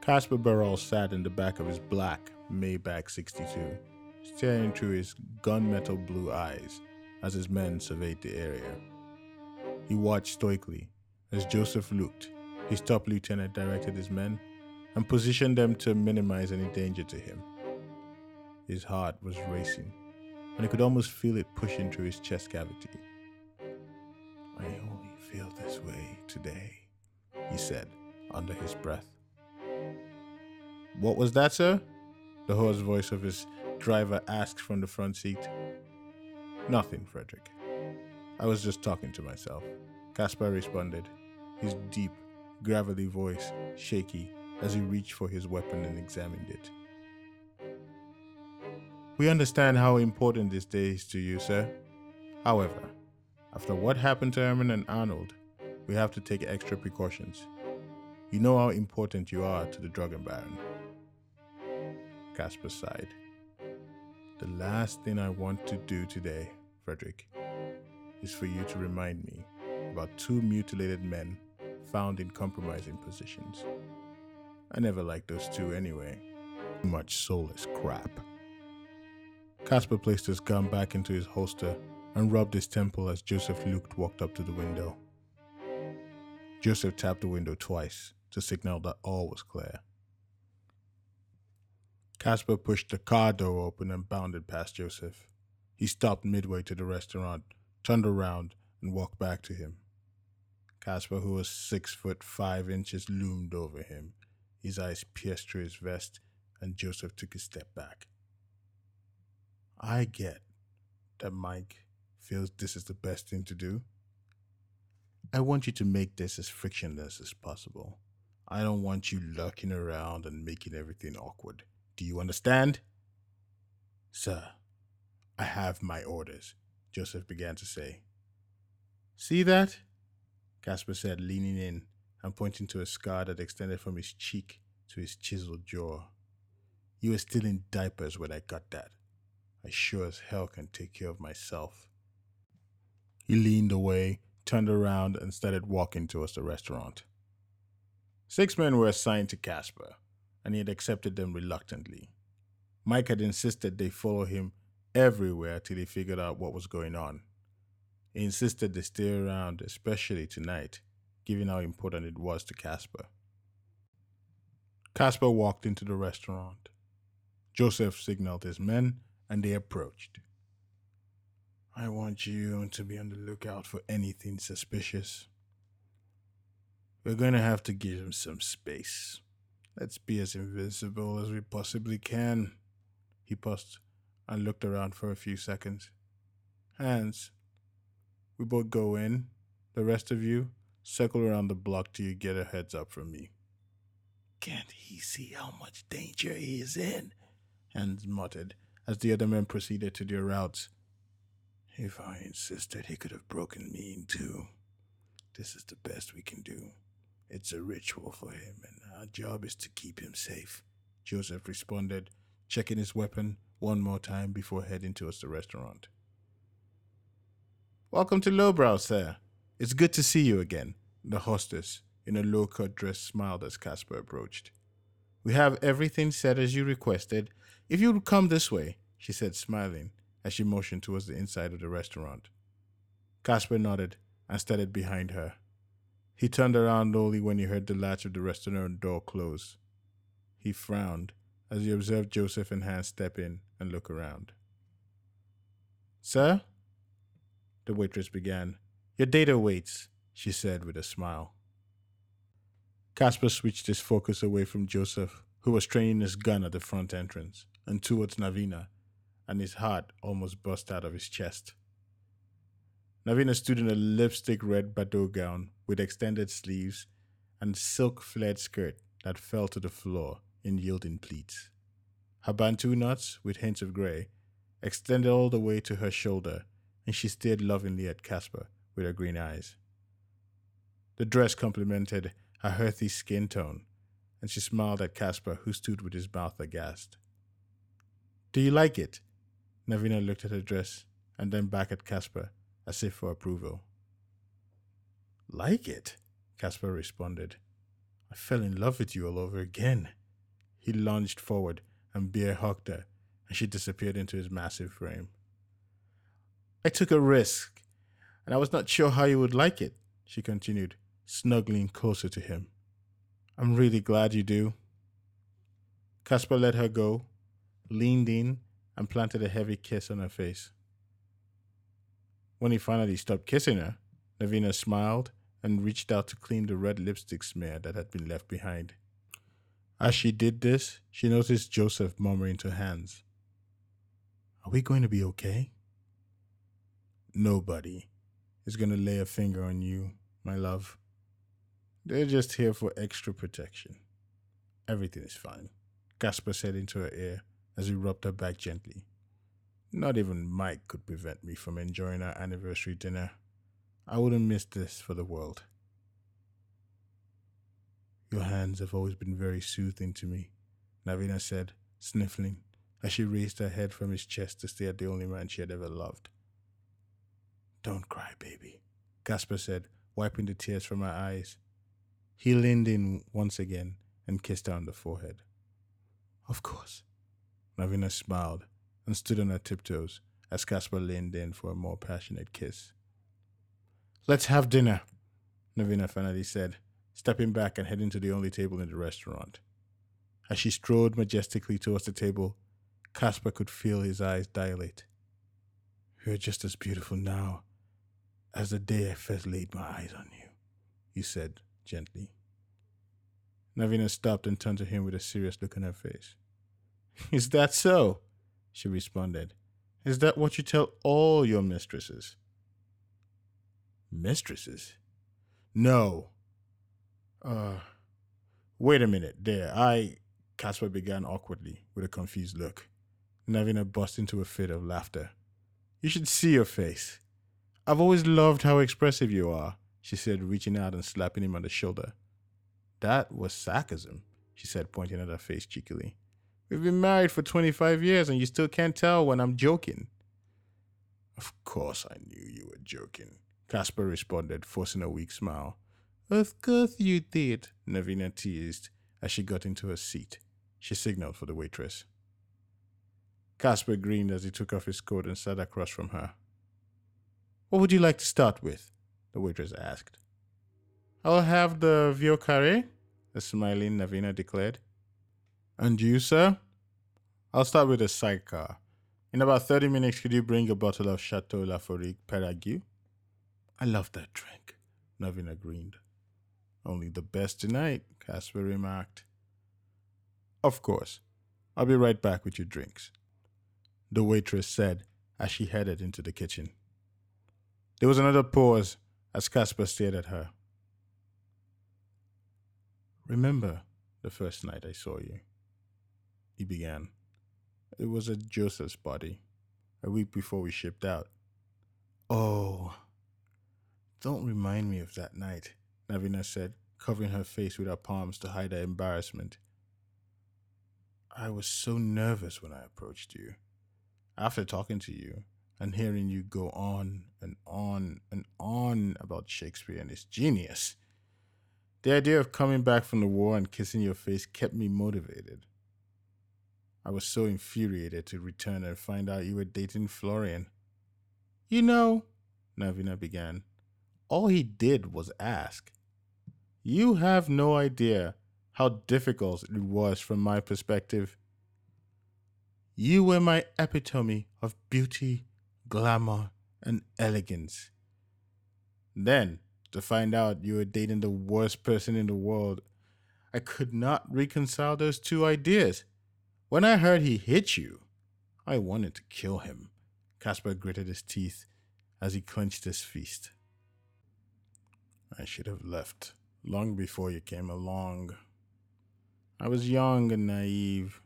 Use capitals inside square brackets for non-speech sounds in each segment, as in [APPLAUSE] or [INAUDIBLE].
Kasper Barrel sat in the back of his black Maybach 62, staring through his gunmetal blue eyes as his men surveyed the area. He watched stoically as Joseph looked. His top lieutenant directed his men and positioned them to minimize any danger to him. His heart was racing, and he could almost feel it pushing through his chest cavity. I only feel this way today, he said under his breath. What was that, sir? The hoarse voice of his driver asked from the front seat. Nothing, Frederick. I was just talking to myself. Kasper responded, his deep, gravelly voice shaky as he reached for his weapon and examined it. We understand how important this day is to you, sir. However, after what happened to Herman and Arnold, we have to take extra precautions. You know how important you are to the drug baron. Kasper sighed. The last thing I want to do today, Frederick, is for you to remind me about two mutilated men found in compromising positions. I never liked those two anyway. Too much soulless crap. Kasper placed his gun back into his holster and rubbed his temple as Joseph Luke walked up to the window. Joseph tapped the window twice to signal that all was clear. Kasper pushed the car door open and bounded past Joseph. He stopped midway to the restaurant, turned around, and walked back to him. Kasper, who was six foot five inches, loomed over him. His eyes pierced through his vest, and Joseph took a step back. I get that Mike feels this is the best thing to do. I want you to make this as frictionless as possible. I don't want you lurking around and making everything awkward. Do you understand? Sir, I have my orders, Joseph began to say. See that? Kasper said, leaning in and pointing to a scar that extended from his cheek to his chiseled jaw. You were still in diapers when I got that. I sure as hell can take care of myself. He leaned away, turned around, and started walking towards the restaurant. Six men were assigned to Kasper, and he had accepted them reluctantly. Mike had insisted they follow him everywhere till he figured out what was going on. He insisted they stay around, especially tonight, given how important it was to Kasper. Kasper walked into the restaurant. Joseph signaled his men, and they approached. I want you to be on the lookout for anything suspicious. We're going to have to give him some space. Let's be as invisible as we possibly can. He paused and looked around for a few seconds. Hans, we both go in. The rest of you, circle around the block till you get a heads up from me. Can't he see how much danger he is in? Hans muttered as the other men proceeded to their routes. If I insisted, he could have broken me in two. This is the best we can do. It's a ritual for him, and our job is to keep him safe. Joseph responded, checking his weapon one more time before heading towards the restaurant. Welcome to Lowbrow, sir. It's good to see you again. The hostess, in a low cut dress, smiled as Kasper approached. We have everything set as you requested. If you would come this way, she said, smiling, as she motioned towards the inside of the restaurant. Kasper nodded and started behind her. He turned around only when he heard the latch of the restaurant door close. He frowned as he observed Joseph and Hans step in and look around. Sir? the waitress began. Your data waits, she said with a smile. Kasper switched his focus away from Joseph, who was training his gun at the front entrance, and towards Navina, and his heart almost burst out of his chest. Navina stood in a lipstick red Bardot gown with extended sleeves and silk flared skirt that fell to the floor in yielding pleats. Her bantu knots, with hints of grey, extended all the way to her shoulder and she stared lovingly at Kasper with her green eyes. The dress complemented her earthy skin tone, and she smiled at Kasper, who stood with his mouth aghast. Do you like it? Navina looked at her dress and then back at Kasper, as if for approval. Like it? Kasper responded. I fell in love with you all over again. He lunged forward and bear hugged her, and she disappeared into his massive frame. I took a risk, and I was not sure how you would like it, she continued, snuggling closer to him. I'm really glad you do. Kasper let her go, leaned in, and planted a heavy kiss on her face. When he finally stopped kissing her, Navina smiled and reached out to clean the red lipstick smear that had been left behind. As she did this, she noticed Joseph murmuring to Hans, Are we going to be okay? Nobody is going to lay a finger on you, my love. They're just here for extra protection. Everything is fine, Kasper said into her ear as he rubbed her back gently. Not even Mike could prevent me from enjoying our anniversary dinner. I wouldn't miss this for the world. Your hands have always been very soothing to me, Navina said, sniffling, as she raised her head from his chest to stare at the only man she had ever loved. Don't cry, baby, Kasper said, wiping the tears from her eyes. He leaned in once again and kissed her on the forehead. Of course. Navina smiled and stood on her tiptoes as Kasper leaned in for a more passionate kiss. Let's have dinner, Navina finally said, stepping back and heading to the only table in the restaurant. As she strode majestically towards the table, Kasper could feel his eyes dilate. You're just as beautiful now as the day I first laid my eyes on you, he said gently. Navina stopped and turned to him with a serious look on her face. Is that so? She responded. Is that what you tell all your mistresses? Mistresses? No, uh, wait a minute. There, I. Kasper began awkwardly with a confused look. Navina burst into a fit of laughter. You should see your face. I've always loved how expressive you are, she said, reaching out and slapping him on the shoulder. That was sarcasm, she said, pointing at her face cheekily. We've been married for 25 years and you still can't tell when I'm joking. Of course I knew you were joking, Kasper responded, forcing a weak smile. Of course you did, Navina teased as she got into her seat. She signaled for the waitress. Kasper grinned as he took off his coat and sat across from her. What would you like to start with? the waitress asked. I'll have the vieux carré, the eh? smiling Navina declared. And you, sir? I'll start with a sidecar. In about 30 minutes, could you bring a bottle of Chateau Laforique Perague? I love that drink, Navina grinned. Only the best tonight, Kasper remarked. Of course. I'll be right back with your drinks, the waitress said as she headed into the kitchen. There was another pause as Kasper stared at her. Remember the first night I saw you? He began. It was at Joseph's party, a week before we shipped out. Oh, don't remind me of that night. Navina said, covering her face with her palms to hide her embarrassment. I was so nervous when I approached you. After talking to you and hearing you go on and on and on about Shakespeare and his genius, the idea of coming back from the war and kissing your face kept me motivated. I was so infuriated to return and find out you were dating Florian. You know, Navina began, all he did was ask. You have no idea how difficult it was from my perspective. You were my epitome of beauty, glamour, and elegance. Then, to find out you were dating the worst person in the world, I could not reconcile those two ideas. When I heard he hit you, I wanted to kill him. Kasper gritted his teeth as he clenched his fist. I should have left long before you came along. I was young and naive.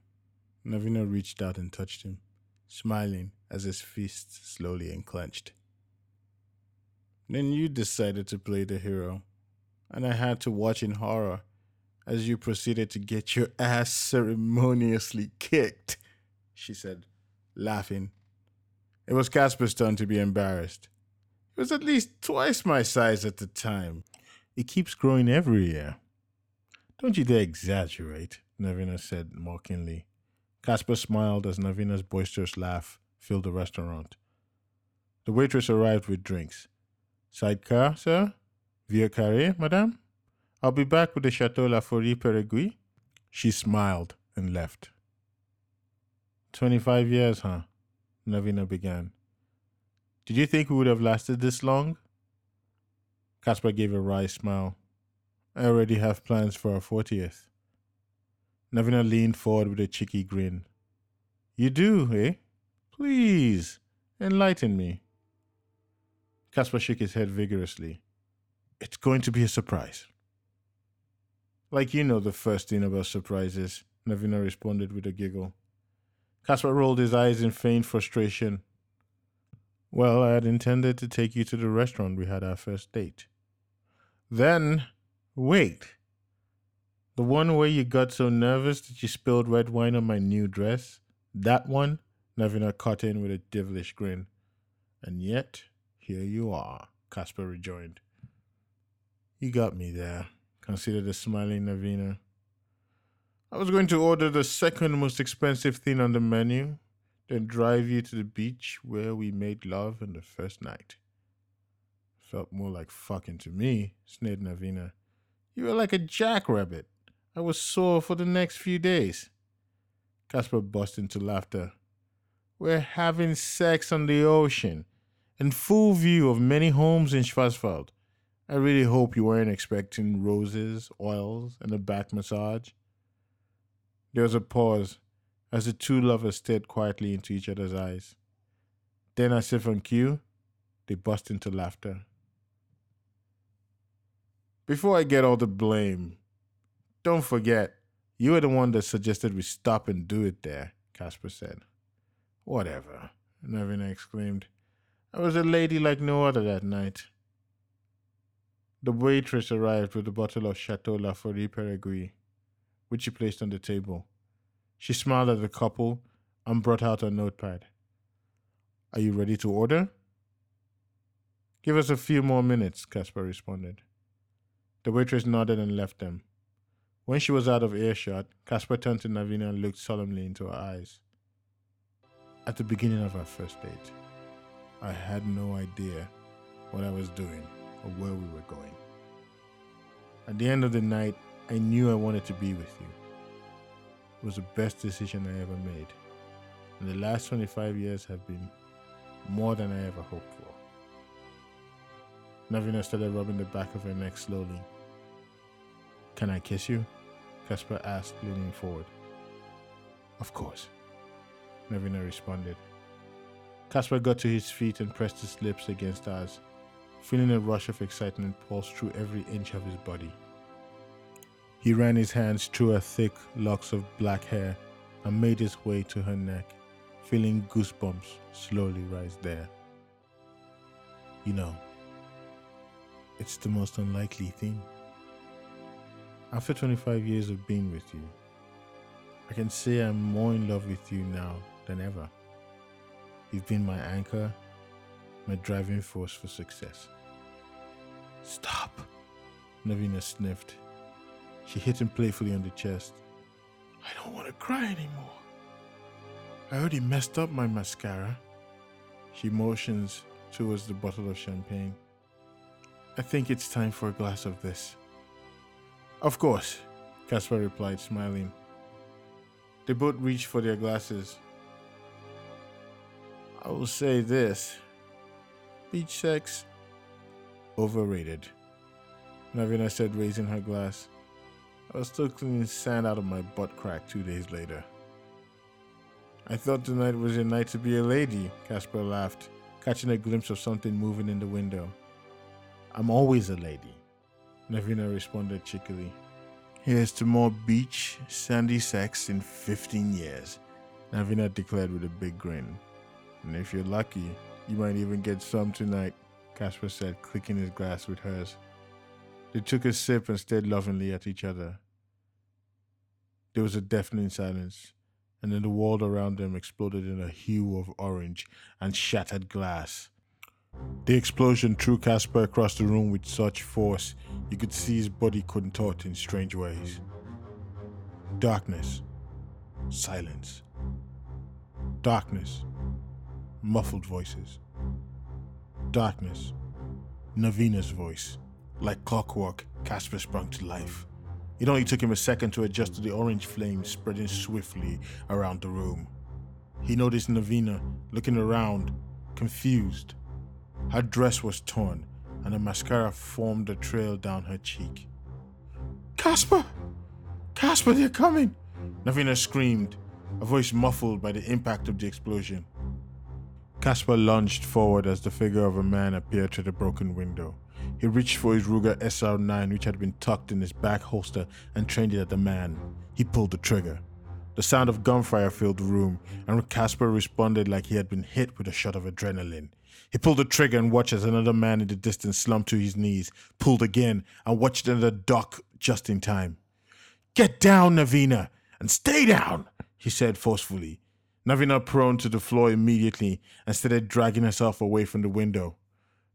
Navina reached out and touched him, smiling as his fist slowly unclenched. Then you decided to play the hero, and I had to watch in horror as you proceeded to get your ass ceremoniously kicked, she said, laughing. It was Kasper's turn to be embarrassed. He was at least twice my size at the time. It keeps growing every year. Don't you dare exaggerate, Navina said mockingly. Kasper smiled as Navina's boisterous laugh filled the restaurant. The waitress arrived with drinks. Sidecar, sir? Vieux carré, madame? I'll be back with the Chateau La Folie Perigui. She smiled and left. Twenty-five years, huh? Navina began. Did you think we would have lasted this long? Kasper gave a wry smile. I already have plans for our 40th. Navina leaned forward with a cheeky grin. You do, eh? Please, enlighten me. Kasper shook his head vigorously. It's going to be a surprise. Like you know the first thing about surprises, Navina responded with a giggle. Kasper rolled his eyes in feigned frustration. Well, I had intended to take you to the restaurant we had our first date. Then, wait. The one where you got so nervous that you spilled red wine on my new dress? That one? Navina cut in with a devilish grin. And yet, here you are, Kasper rejoined. You got me there, considered the smiling Navina. I was going to order the second most expensive thing on the menu, then drive you to the beach where we made love on the first night. Felt more like fucking to me, sneered Navina. You were like a jackrabbit. I was sore for the next few days. Kasper burst into laughter. We're having sex on the ocean, in full view of many homes in Schwarzwald. I really hope you weren't expecting roses, oils, and a back massage. There was a pause as the two lovers stared quietly into each other's eyes. Then, as if on cue, they burst into laughter. Before I get all the blame, don't forget, you were the one that suggested we stop and do it there, Kasper said. Whatever, Navina exclaimed. I was a lady like no other that night. The waitress arrived with a bottle of Chateau La Folie Perigui, which she placed on the table. She smiled at the couple and brought out a notepad. Are you ready to order? Give us a few more minutes, Kasper responded. The waitress nodded and left them. When she was out of earshot, Kasper turned to Navina and looked solemnly into her eyes. At the beginning of our first date, I had no idea what I was doing or where we were going. At the end of the night, I knew I wanted to be with you. It was the best decision I ever made, and the last 25 years have been more than I ever hoped for. Navina started rubbing the back of her neck slowly. Can I kiss you? Kasper asked, leaning forward. Of course, Navina responded. Kasper got to his feet and pressed his lips against ours, feeling a rush of excitement pulse through every inch of his body. He ran his hands through her thick locks of black hair and made his way to her neck, feeling goosebumps slowly rise there. You know, it's the most unlikely thing. After 25 years of being with you, I can say I'm more in love with you now than ever. You've been my anchor, my driving force for success. Stop, Navina sniffed. She hit him playfully on the chest. I don't want to cry anymore. I already messed up my mascara. She motions towards the bottle of champagne. I think it's time for a glass of this. Of course, Kasper replied, smiling. They both reached for their glasses. I will say this beach sex, overrated. Navina said, raising her glass. I was still cleaning sand out of my butt crack two days later. I thought tonight was your night to be a lady, Kasper laughed, catching a glimpse of something moving in the window. I'm always a lady. Navina responded cheekily. Here's to more beach, sandy sex in 15 years, Navina declared with a big grin. And if you're lucky, you might even get some tonight, Kasper said, clicking his glass with hers. They took a sip and stared lovingly at each other. There was a deafening silence, and then the world around them exploded in a hue of orange and shattered glass. The explosion threw Kasper across the room with such force you could see his body contort in strange ways. Darkness. Silence. Darkness. Muffled voices. Darkness. Navina's voice. Like clockwork, Kasper sprung to life. It only took him a second to adjust to the orange flames spreading swiftly around the room. He noticed Navina looking around, confused. Her dress was torn, and the mascara formed a trail down her cheek. Kasper! Kasper, they're coming! Navina screamed, a voice muffled by the impact of the explosion. Kasper lunged forward as the figure of a man appeared through the broken window. He reached for his Ruger SR 9, which had been tucked in his back holster, and trained it at the man. He pulled the trigger. The sound of gunfire filled the room, and Kasper responded like he had been hit with a shot of adrenaline. He pulled the trigger and watched as another man in the distance slumped to his knees, pulled again, and watched another duck just in time. Get down, Navina, and stay down, he said forcefully. Navina prone to the floor immediately and started dragging herself away from the window.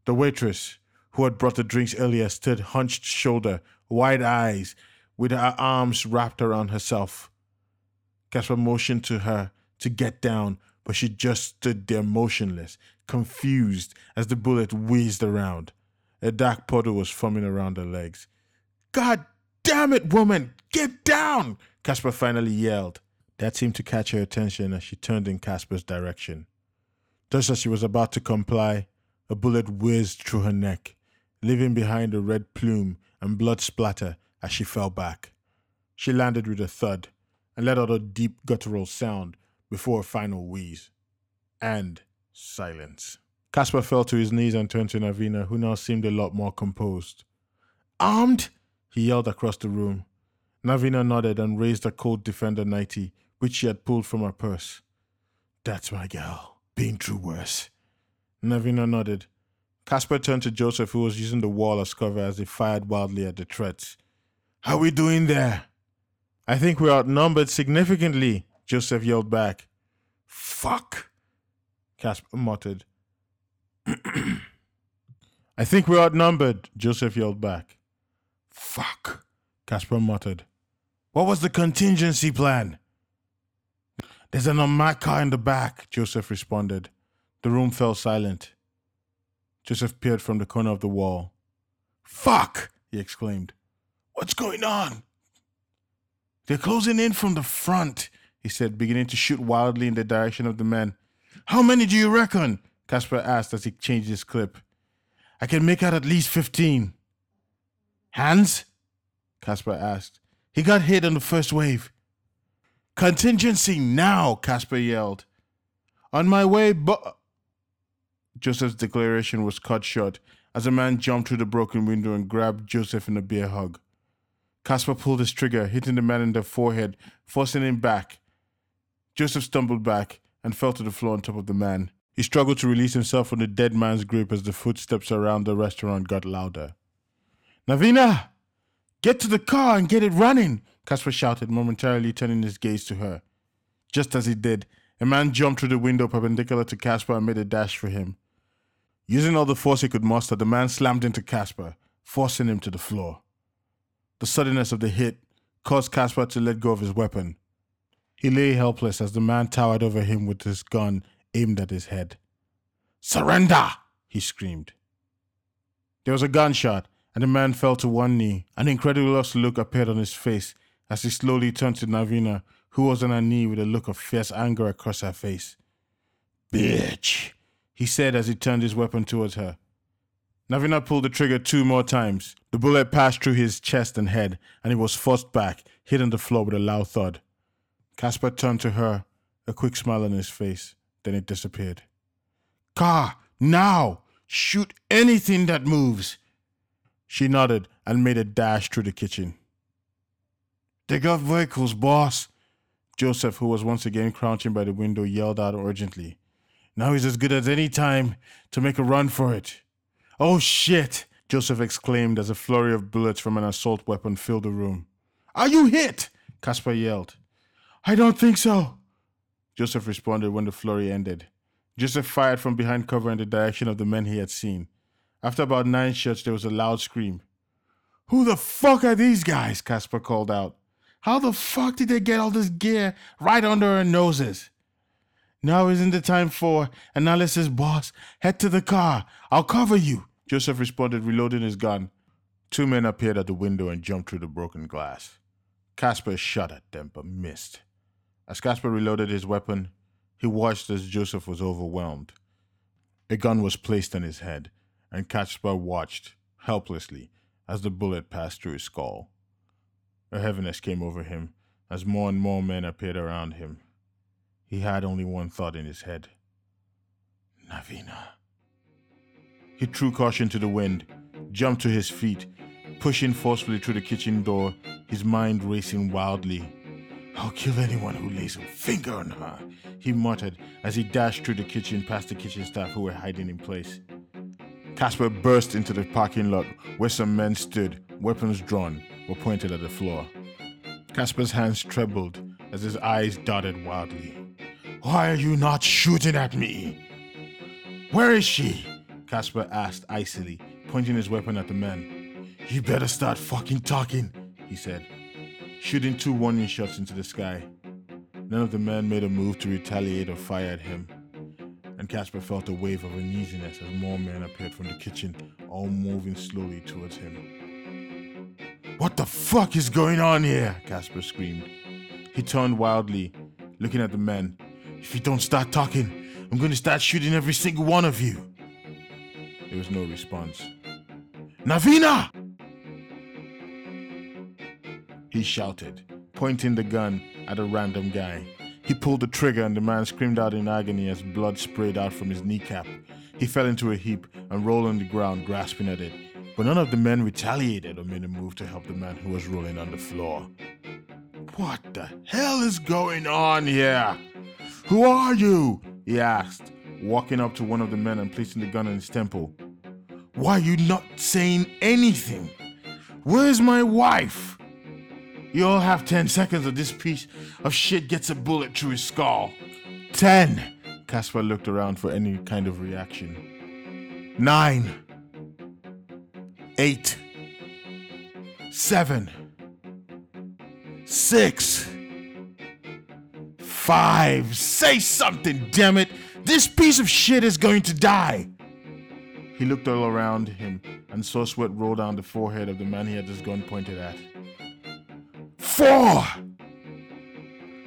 The waitress, who had brought the drinks earlier, stood hunched shoulder, wide eyes, with her arms wrapped around herself. Kasper motioned to her to get down, but she just stood there motionless, confused as the bullet whizzed around. A dark puddle was forming around her legs. God damn it, woman! Get down! Kasper finally yelled. That seemed to catch her attention as she turned in Kasper's direction. Just as she was about to comply, a bullet whizzed through her neck, leaving behind a red plume and blood splatter as she fell back. She landed with a thud and let out a deep guttural sound before a final wheeze. And silence. Kasper fell to his knees and turned to Navina, who now seemed a lot more composed. Armed? He yelled across the room. Navina nodded and raised a Colt Defender 90, which she had pulled from her purse. That's my gal. Been through worse. Navina nodded. Kasper turned to Joseph, who was using the wall as cover as he fired wildly at the threats. How we doing there? I think we're outnumbered significantly, Joseph yelled back. Fuck, Kasper muttered. [CLEARS THROAT] I think we're outnumbered, Joseph yelled back. Fuck, Kasper muttered. What was the contingency plan? There's an unmarked in the back, Joseph responded. The room fell silent. Joseph peered from the corner of the wall. Fuck! he exclaimed. What's going on? They're closing in from the front, he said, beginning to shoot wildly in the direction of the men. How many do you reckon? Kasper asked as he changed his clip. I can make out at least 15. Hans? Kasper asked. He got hit on the first wave. Contingency now, Kasper yelled. On my way, but. Joseph's declaration was cut short as a man jumped through the broken window and grabbed Joseph in a bear hug. Kasper pulled his trigger, hitting the man in the forehead, forcing him back. Joseph stumbled back and fell to the floor on top of the man. He struggled to release himself from the dead man's grip as the footsteps around the restaurant got louder. Navina! Get to the car and get it running! Kasper shouted, momentarily turning his gaze to her. Just as he did, a man jumped through the window perpendicular to Kasper and made a dash for him. Using all the force he could muster, the man slammed into Kasper, forcing him to the floor. The suddenness of the hit caused Kasper to let go of his weapon. He lay helpless as the man towered over him with his gun aimed at his head. Surrender! he screamed. There was a gunshot, and the man fell to one knee. An incredulous look appeared on his face as he slowly turned to Navina, who was on her knee with a look of fierce anger across her face. Bitch, he said as he turned his weapon towards her. Navina pulled the trigger two more times. The bullet passed through his chest and head, and he was forced back, hitting the floor with a loud thud. Kasper turned to her, a quick smile on his face. Then it disappeared. Car, now! Shoot anything that moves! She nodded and made a dash through the kitchen. They got vehicles, boss. Joseph, who was once again crouching by the window, yelled out urgently. Now he's as good as any time to make a run for it. Oh shit! Joseph exclaimed as a flurry of bullets from an assault weapon filled the room. Are you hit? Kasper yelled. I don't think so. Joseph responded when the flurry ended. Joseph fired from behind cover in the direction of the men he had seen. After about nine shots, there was a loud scream. Who the fuck are these guys? Kasper called out. How the fuck did they get all this gear right under our noses? Now isn't the time for analysis, boss. Head to the car. I'll cover you. Joseph responded, reloading his gun. Two men appeared at the window and jumped through the broken glass. Kasper shot at them but missed. As Kasper reloaded his weapon, he watched as Joseph was overwhelmed. A gun was placed on his head, and Kasper watched, helplessly, as the bullet passed through his skull. A heaviness came over him as more and more men appeared around him. He had only one thought in his head Navina. He threw caution to the wind, jumped to his feet, pushing forcefully through the kitchen door, his mind racing wildly. I'll kill anyone who lays a finger on her, he muttered as he dashed through the kitchen past the kitchen staff who were hiding in place. Kasper burst into the parking lot where some men stood, weapons drawn, were pointed at the floor. Kasper's hands trembled as his eyes darted wildly. Why are you not shooting at me? Where is she? Kasper asked icily, pointing his weapon at the men. You better start fucking talking, he said, shooting two warning shots into the sky. None of the men made a move to retaliate or fire at him, and Kasper felt a wave of uneasiness as more men appeared from the kitchen, all moving slowly towards him. What the fuck is going on here? Kasper screamed. He turned wildly, looking at the men. If you don't start talking, I'm going to start shooting every single one of you. There was no response. Navina! He shouted, pointing the gun at a random guy. He pulled the trigger and the man screamed out in agony as blood sprayed out from his kneecap. He fell into a heap and rolled on the ground, grasping at it. But none of the men retaliated or made a move to help the man who was rolling on the floor. What the hell is going on here? Who are you? he asked, walking up to one of the men and placing the gun on his temple. Why are you not saying anything? Where's my wife? You all have 10 seconds of this piece of shit gets a bullet through his skull. 10. Kasper looked around for any kind of reaction. 9. 8. 7. 6. 5. Say something, damn it! This piece of shit is going to die! He looked all around him and saw sweat roll down the forehead of the man he had his gun pointed at four,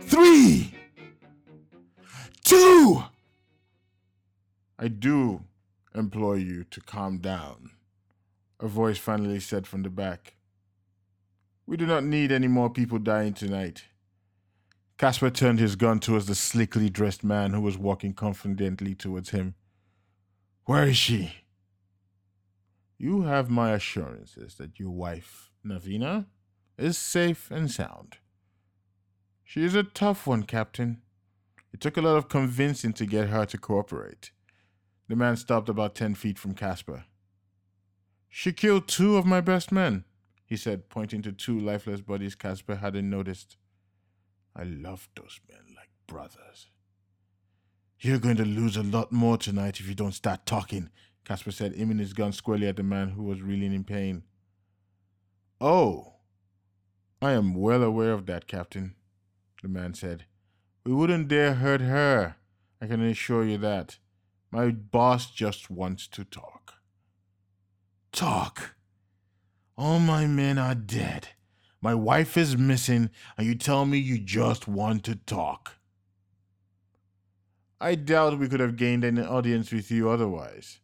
three, two. I do implore you to calm down, a voice finally said from the back. We do not need any more people dying tonight. Kasper turned his gun towards the slickly dressed man who was walking confidently towards him. Where is she? You have my assurances that your wife, Navina, is safe and sound. She is a tough one, Captain. It took a lot of convincing to get her to cooperate. The man stopped about ten feet from Kasper. She killed two of my best men, he said, pointing to two lifeless bodies Kasper hadn't noticed. I loved those men like brothers. You're going to lose a lot more tonight if you don't start talking, Kasper said, aiming his gun squarely at the man who was reeling in pain. Oh, I am well aware of that, Captain, the man said. We wouldn't dare hurt her. I can assure you that. My boss just wants to talk. Talk? All my men are dead. My wife is missing, and you tell me you just want to talk. I doubt we could have gained an audience with you otherwise.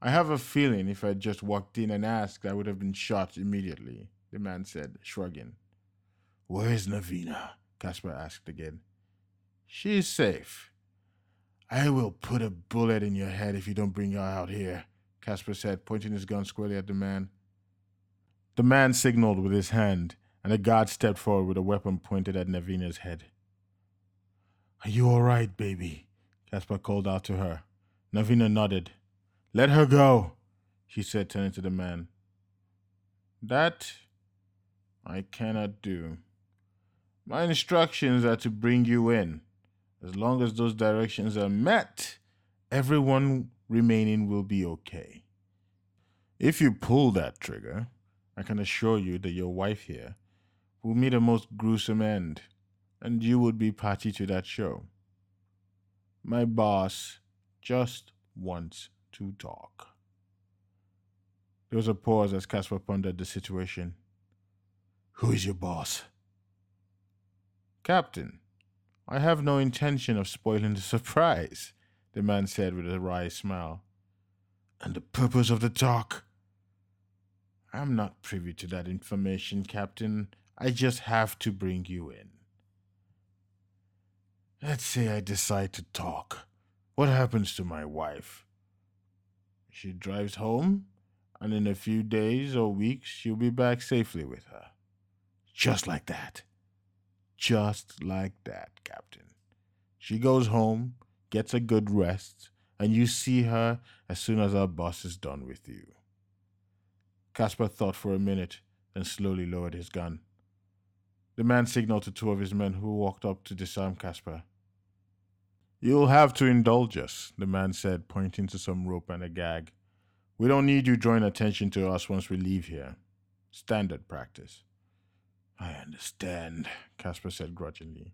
I have a feeling if I'd just walked in and asked, I would have been shot immediately the man said, shrugging. Where is Navina? Kasper asked again. She is safe. I will put a bullet in your head if you don't bring her out here, Kasper said, pointing his gun squarely at the man. The man signaled with his hand, and the guard stepped forward with a weapon pointed at Navina's head. Are you all right, baby? Kasper called out to her. Navina nodded. Let her go, she said, turning to the man. That I cannot do. My instructions are to bring you in. As long as those directions are met, everyone remaining will be okay. If you pull that trigger, I can assure you that your wife here will meet a most gruesome end, and you would be party to that show. My boss just wants to talk. There was a pause as Kasper pondered the situation. Who is your boss? Captain, I have no intention of spoiling the [LAUGHS] surprise, the man said with a wry smile. And the purpose of the talk? I'm not privy to that information, Captain. I just have to bring you in. Let's say I decide to talk. What happens to my wife? She drives home, and in a few days or weeks, she'll be back safely with her. Just like that. Just like that, Captain. She goes home, gets a good rest, and you see her as soon as our boss is done with you. Kasper thought for a minute, then slowly lowered his gun. The man signaled to two of his men who walked up to disarm Kasper. You'll have to indulge us, the man said, pointing to some rope and a gag. We don't need you drawing attention to us once we leave here. Standard practice. I understand, Kasper said grudgingly.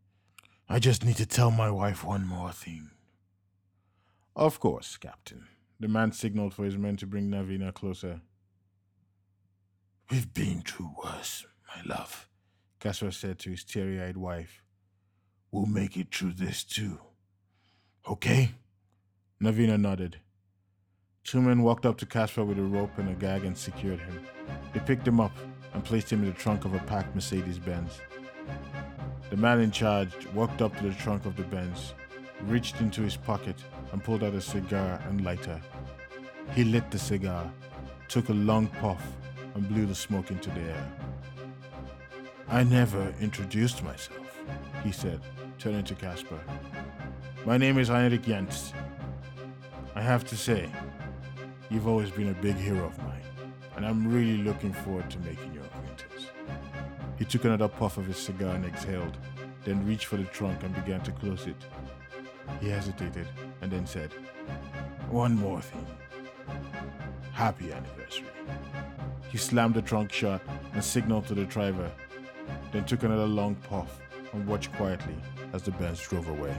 I just need to tell my wife one more thing. Of course, Captain. The man signaled for his men to bring Navina closer. We've been through worse, my love, Kasper said to his teary eyed wife. We'll make it through this too. Okay? Navina nodded. Two men walked up to Kasper with a rope and a gag and secured him. They picked him up and placed him in the trunk of a packed Mercedes Benz. The man in charge walked up to the trunk of the Benz, reached into his pocket, and pulled out a cigar and lighter. He lit the cigar, took a long puff, and blew the smoke into the air. I never introduced myself, he said, turning to Kasper. My name is Heinrich Jens. I have to say, you've always been a big hero of mine and I'm really looking forward to making your acquaintance. He took another puff of his cigar and exhaled, then reached for the trunk and began to close it. He hesitated and then said, One more thing. Happy anniversary. He slammed the trunk shut and signaled to the driver, then took another long puff and watched quietly as the Benz drove away.